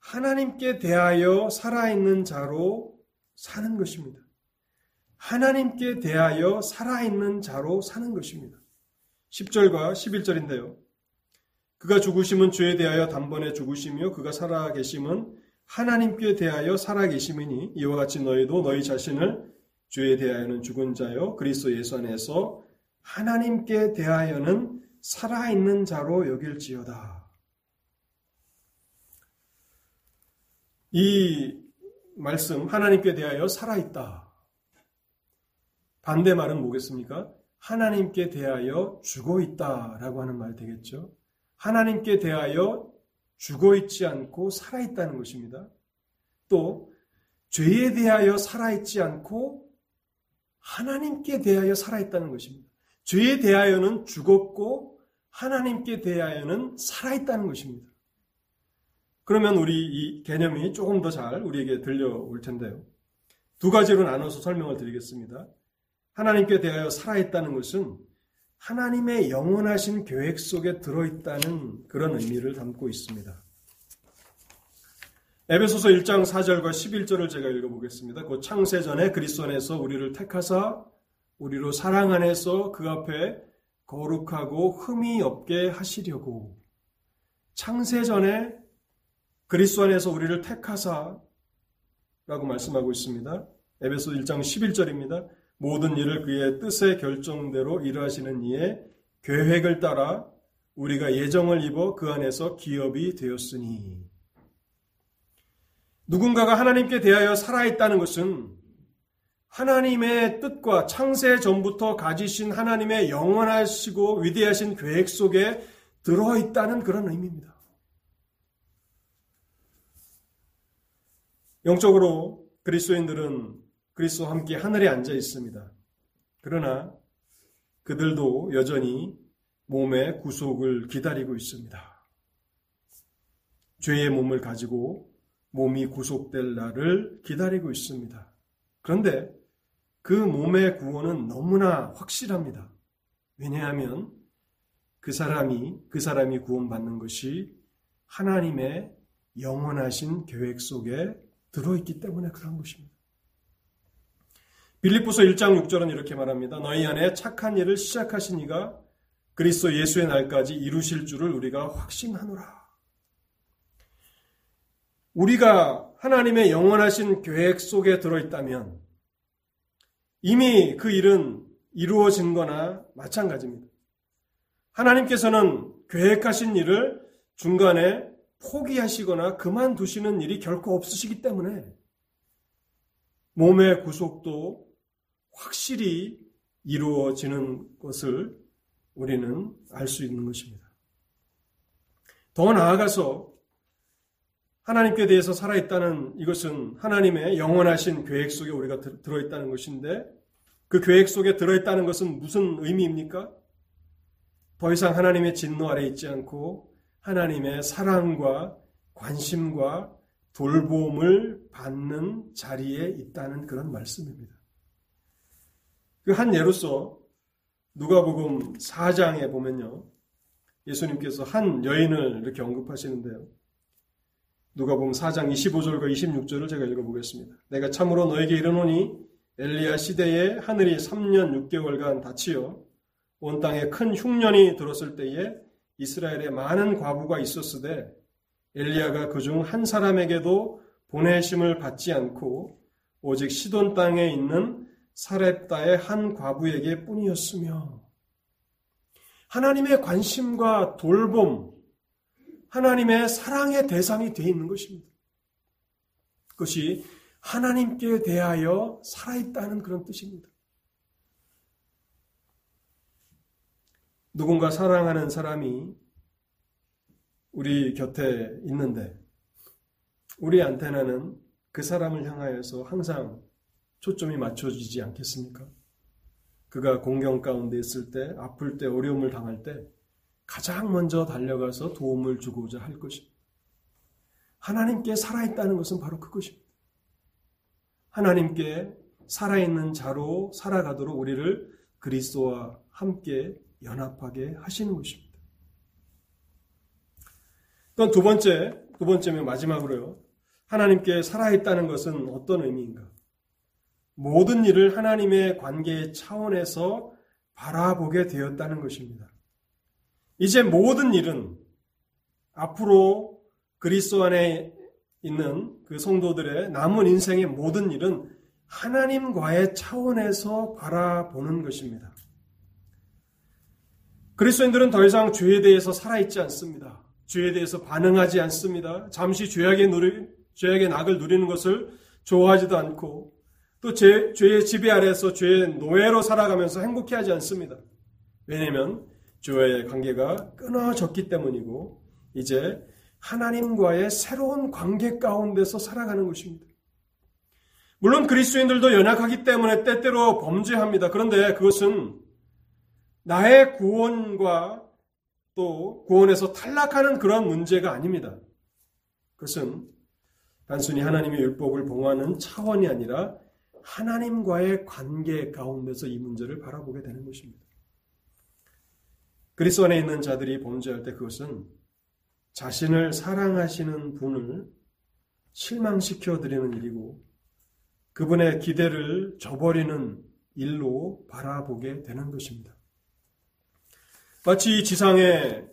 하나님께 대하여 살아있는 자로 사는 것입니다. 하나님께 대하여 살아있는 자로 사는 것입니다. 10절과 11절인데요. 그가 죽으심은 죄에 대하여 단번에 죽으시며 그가 살아계심은 하나님께 대하여 살아계심이니 이와 같이 너희도 너희 자신을 죄에 대하여는 죽은 자요 그리스도 예수 안에서 하나님께 대하여는 살아있는 자로 여길지어다. 이 말씀 하나님께 대하여 살아있다. 반대말은 뭐겠습니까? 하나님께 대하여 죽어 있다 라고 하는 말 되겠죠. 하나님께 대하여 죽어 있지 않고 살아 있다는 것입니다. 또 죄에 대하여 살아 있지 않고 하나님께 대하여 살아 있다는 것입니다. 죄에 대하여는 죽었고 하나님께 대하여는 살아 있다는 것입니다. 그러면 우리 이 개념이 조금 더 잘 우리에게 들려올 텐데요. 두 가지로 나눠서 설명을 드리겠습니다. 하나님께 대하여 살아있다는 것은 하나님의 영원하신 계획 속에 들어있다는 그런 의미를 담고 있습니다. 에베소서 1장 4절과 11절을 제가 읽어보겠습니다. 그 창세전에 그리스도 안에서 우리를 택하사 우리로 사랑 안에서 그 앞에 거룩하고 흠이 없게 하시려고 창세 전에 그리스도 안에서 우리를 택하사 라고 말씀하고 있습니다. 에베소 1장 11절입니다. 모든 일을 그의 뜻의 결정대로 일하시는 이의 계획을 따라 우리가 예정을 입어 그 안에서 기업이 되었으니 누군가가 하나님께 대하여 살아있다는 것은 하나님의 뜻과 창세 전부터 가지신 하나님의 영원하시고 위대하신 계획 속에 들어있다는 그런 의미입니다. 영적으로 그리스도인들은 그리스도와 함께 하늘에 앉아 있습니다. 그러나 그들도 여전히 몸의 구속을 기다리고 있습니다. 죄의 몸을 가지고 몸이 구속될 날을 기다리고 있습니다. 그런데 그 몸의 구원은 너무나 확실합니다. 왜냐하면 그 사람이 그 사람이 구원받는 것이 하나님의 영원하신 계획 속에 들어있기 때문에 그런 것입니다. 빌립보서 1장 6절은 이렇게 말합니다. 너희 안에 착한 일을 시작하신 이가 그리스도 예수의 날까지 이루실 줄을 우리가 확신하노라. 우리가 하나님의 영원하신 계획 속에 들어있다면 이미 그 일은 이루어진 거나 마찬가지입니다. 하나님께서는 계획하신 일을 중간에 포기하시거나 그만두시는 일이 결코 없으시기 때문에 몸의 구속도 확실히 이루어지는 것을 우리는 알 수 있는 것입니다. 더 나아가서 하나님께 대해서 살아있다는 이것은 하나님의 영원하신 계획 속에 우리가 들어있다는 것인데 그 계획 속에 들어있다는 것은 무슨 의미입니까? 더 이상 하나님의 진노 아래 있지 않고 하나님의 사랑과 관심과 돌봄을 받는 자리에 있다는 그런 말씀입니다. 그 한 예로서 누가복음 4장에 보면요. 예수님께서 한 여인을 이렇게 언급하시는데요. 누가복음 4장 25절과 26절을 제가 읽어보겠습니다. 내가 참으로 너에게 이르노니 엘리야 시대에 하늘이 3년 6개월간 닫히어 온 땅에 큰 흉년이 들었을 때에 이스라엘에 많은 과부가 있었으되 엘리야가 그 중 한 사람에게도 보내심을 받지 않고 오직 시돈 땅에 있는 사렙다의 한 과부에게 뿐이었으며 하나님의 관심과 돌봄, 하나님의 사랑의 대상이 되어 있는 것입니다. 그것이 하나님께 대하여 살아있다는 그런 뜻입니다. 누군가 사랑하는 사람이 우리 곁에 있는데 우리 안테나는 그 사람을 향하여서 항상 초점이 맞춰지지 않겠습니까? 그가 공경 가운데 있을 때, 아플 때, 어려움을 당할 때 가장 먼저 달려가서 도움을 주고자 할 것입니다. 하나님께 살아있다는 것은 바로 그것입니다. 하나님께 살아있는 자로 살아가도록 우리를 그리스도와 함께 연합하게 하시는 것입니다. 또두 번째, 두 번째면 마지막으로요. 하나님께 살아있다는 것은 어떤 의미인가? 모든 일을 하나님의 관계 차원에서 바라보게 되었다는 것입니다. 이제 모든 일은 앞으로 그리스도 안에 있는 그 성도들의 남은 인생의 모든 일은 하나님과의 차원에서 바라보는 것입니다. 그리스도인들은 더 이상 죄에 대해서 살아있지 않습니다. 죄에 대해서 반응하지 않습니다. 잠시 죄악의 누리, 죄악의 낙을 누리는 것을 좋아하지도 않고 또 죄, 죄의 지배 아래서 죄의 노예로 살아가면서 행복해하지 않습니다. 왜냐하면 죄와의 관계가 끊어졌기 때문이고 이제 하나님과의 새로운 관계 가운데서 살아가는 것입니다. 물론 그리스도인들도 연약하기 때문에 때때로 범죄합니다. 그런데 그것은 나의 구원과 또 구원에서 탈락하는 그런 문제가 아닙니다. 그것은 단순히 하나님의 율법을 봉하는 차원이 아니라 하나님과의 관계 가운데서 이 문제를 바라보게 되는 것입니다. 그리스도 안에 있는 자들이 범죄할 때 그것은 자신을 사랑하시는 분을 실망시켜 드리는 일이고 그분의 기대를 저버리는 일로 바라보게 되는 것입니다. 마치 지상의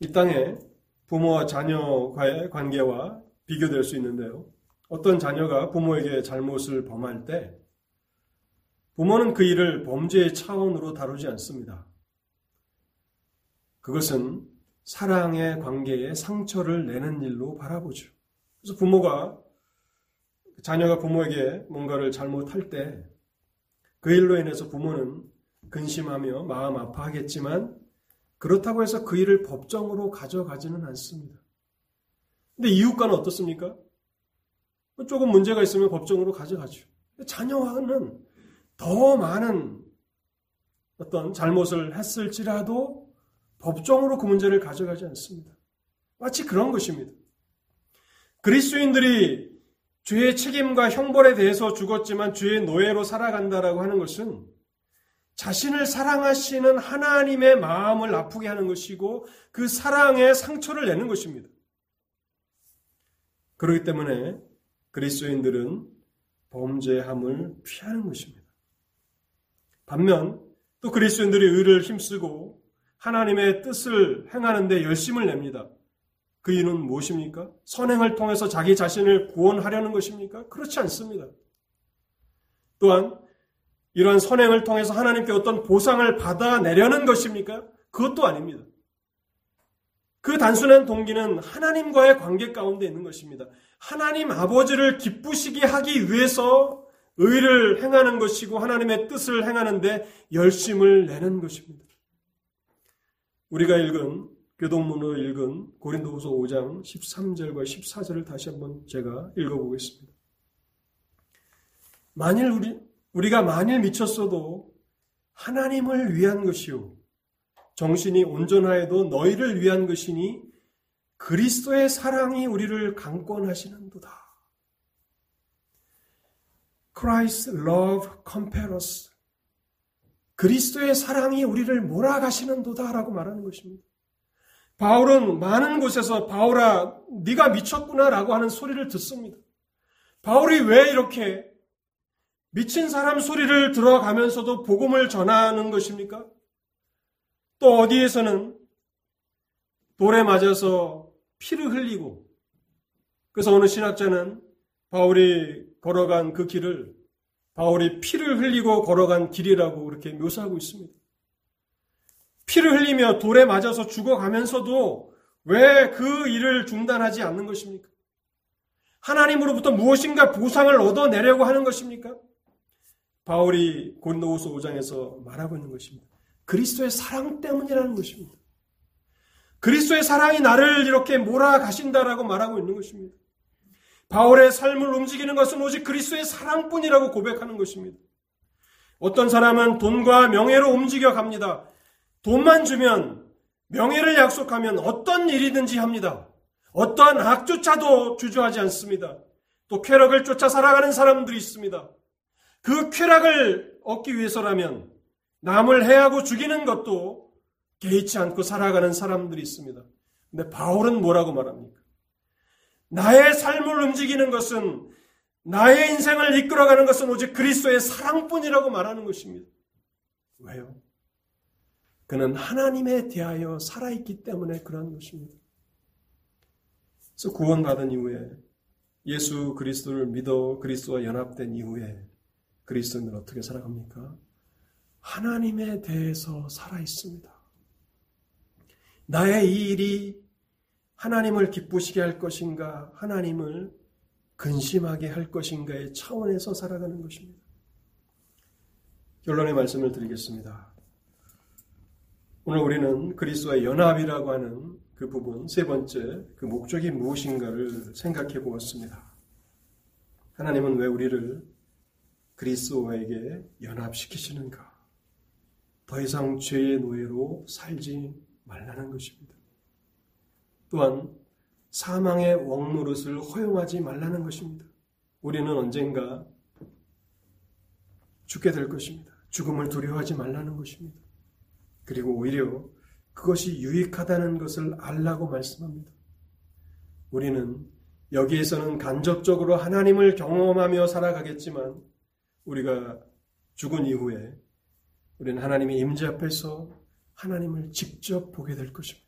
이 땅에 부모와 자녀과의 관계와 비교될 수 있는데요. 어떤 자녀가 부모에게 잘못을 범할 때 부모는 그 일을 범죄의 차원으로 다루지 않습니다. 그것은 사랑의 관계에 상처를 내는 일로 바라보죠. 그래서 부모가 자녀가 부모에게 뭔가를 잘못할 때 그 일로 인해서 부모는 근심하며 마음 아파하겠지만 그렇다고 해서 그 일을 법정으로 가져가지는 않습니다. 근데 이웃과는 어떻습니까? 조금 문제가 있으면 법정으로 가져가죠. 자녀와는 더 많은 어떤 잘못을 했을지라도 법정으로 그 문제를 가져가지 않습니다. 마치 그런 것입니다. 그리스도인들이 죄의 책임과 형벌에 대해서 죽었지만 죄의 노예로 살아간다라고 하는 것은 자신을 사랑하시는 하나님의 마음을 아프게 하는 것이고 그 사랑에 상처를 내는 것입니다. 그렇기 때문에 그리스도인들은 범죄함을 피하는 것입니다. 반면 또 그리스도인들이 의를 힘쓰고 하나님의 뜻을 행하는데 열심을 냅니다. 그 이유는 무엇입니까? 선행을 통해서 자기 자신을 구원하려는 것입니까? 그렇지 않습니다. 또한 이러한 선행을 통해서 하나님께 어떤 보상을 받아내려는 것입니까? 그것도 아닙니다. 그 단순한 동기는 하나님과의 관계 가운데 있는 것입니다. 하나님 아버지를 기쁘시게 하기 위해서 의를 행하는 것이고 하나님의 뜻을 행하는데 열심을 내는 것입니다. 우리가 읽은 교동문으로 읽은 고린도후서 5장 13절과 14절을 다시 한번 제가 읽어보겠습니다. 만일 우리 우리가 만일 미쳤어도 하나님을 위한 것이요 정신이 온전하여도 너희를 위한 것이니 그리스도의 사랑이 우리를 강권하시는도다. Christ love compels. 그리스도의 사랑이 우리를 몰아가시는도다라고 말하는 것입니다. 바울은 많은 곳에서 바울아 네가 미쳤구나라고 하는 소리를 듣습니다. 바울이 왜 이렇게 미친 사람 소리를 들어가면서도 복음을 전하는 것입니까? 또 어디에서는 돌에 맞아서 피를 흘리고 그래서 어느 신학자는 바울이 걸어간 그 길을 바울이 피를 흘리고 걸어간 길이라고 그렇게 묘사하고 있습니다. 피를 흘리며 돌에 맞아서 죽어가면서도 왜 그 일을 중단하지 않는 것입니까? 하나님으로부터 무엇인가 보상을 얻어내려고 하는 것입니까? 바울이 고린도후서 5장에서 말하고 있는 것입니다. 그리스도의 사랑 때문이라는 것입니다. 그리스도의 사랑이 나를 이렇게 몰아가신다라고 말하고 있는 것입니다. 바울의 삶을 움직이는 것은 오직 그리스도의 사랑뿐이라고 고백하는 것입니다. 어떤 사람은 돈과 명예로 움직여 갑니다. 돈만 주면 명예를 약속하면 어떤 일이든지 합니다. 어떠한 악조차도 주저하지 않습니다. 또 쾌락을 쫓아 살아가는 사람들이 있습니다. 그 쾌락을 얻기 위해서라면 남을 해하고 죽이는 것도 개의치 않고 살아가는 사람들이 있습니다. 근데 바울은 뭐라고 말합니까? 나의 삶을 움직이는 것은 나의 인생을 이끌어가는 것은 오직 그리스도의 사랑뿐이라고 말하는 것입니다. 왜요? 그는 하나님에 대하여 살아있기 때문에 그러한 것입니다. 그래서 구원받은 이후에 예수 그리스도를 믿어 그리스도와 연합된 이후에 그리스도는 어떻게 살아갑니까? 하나님에 대해서 살아 있습니다. 나의 이 일이 하나님을 기쁘시게 할 것인가, 하나님을 근심하게 할 것인가의 차원에서 살아가는 것입니다. 결론의 말씀을 드리겠습니다. 오늘 우리는 그리스도의 연합이라고 하는 그 부분, 세 번째, 그 목적이 무엇인가를 생각해 보았습니다. 하나님은 왜 우리를 그리스도에게 연합시키시는가? 더 이상 죄의 노예로 살지 말라는 것입니다. 또한 사망의 왕노릇을 허용하지 말라는 것입니다. 우리는 언젠가 죽게 될 것입니다. 죽음을 두려워하지 말라는 것입니다. 그리고 오히려 그것이 유익하다는 것을 알라고 말씀합니다. 우리는 여기에서는 간접적으로 하나님을 경험하며 살아가겠지만 우리가 죽은 이후에 우리는 하나님의 임재 앞에서 하나님을 직접 보게 될 것입니다.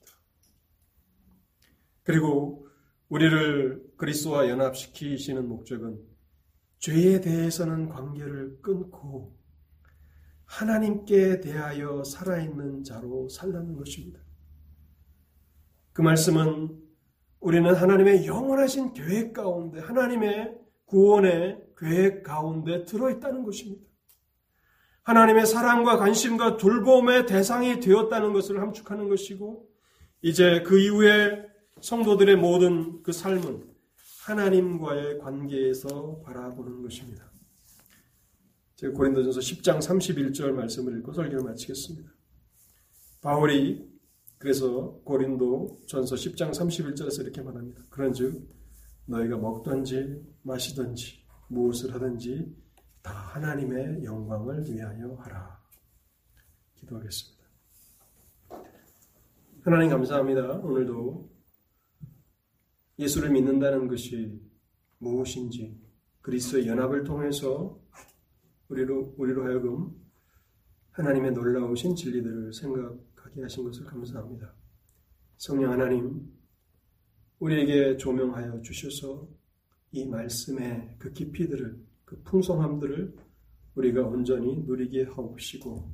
그리고 우리를 그리스도와 연합시키시는 목적은 죄에 대해서는 관계를 끊고 하나님께 대하여 살아있는 자로 살라는 것입니다. 그 말씀은 우리는 하나님의 영원하신 계획 가운데, 하나님의 구원의 계획 가운데 들어있다는 것입니다. 하나님의 사랑과 관심과 돌봄의 대상이 되었다는 것을 함축하는 것이고, 이제 그 이후에 성도들의 모든 그 삶은 하나님과의 관계에서 바라보는 것입니다. 제가 고린도전서 10장 31절 말씀을 읽고 설교를 마치겠습니다. 바울이 그래서 고린도 전서 10장 31절에서 이렇게 말합니다. 그런즉 너희가 먹든지 마시든지 무엇을 하든지 다 하나님의 영광을 위하여 하라. 기도하겠습니다. 하나님 감사합니다. 오늘도 예수를 믿는다는 것이 무엇인지 그리스도의 연합을 통해서 우리로, 우리로 하여금 하나님의 놀라우신 진리들을 생각하게 하신 것을 감사합니다. 성령 하나님, 우리에게 조명하여 주셔서 이 말씀의 그 깊이들을, 그 풍성함들을 우리가 온전히 누리게 하옵시고,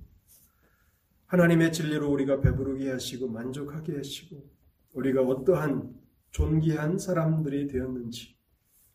하나님의 진리로 우리가 배부르게 하시고 만족하게 하시고, 우리가 어떠한 존귀한 사람들이 되었는지,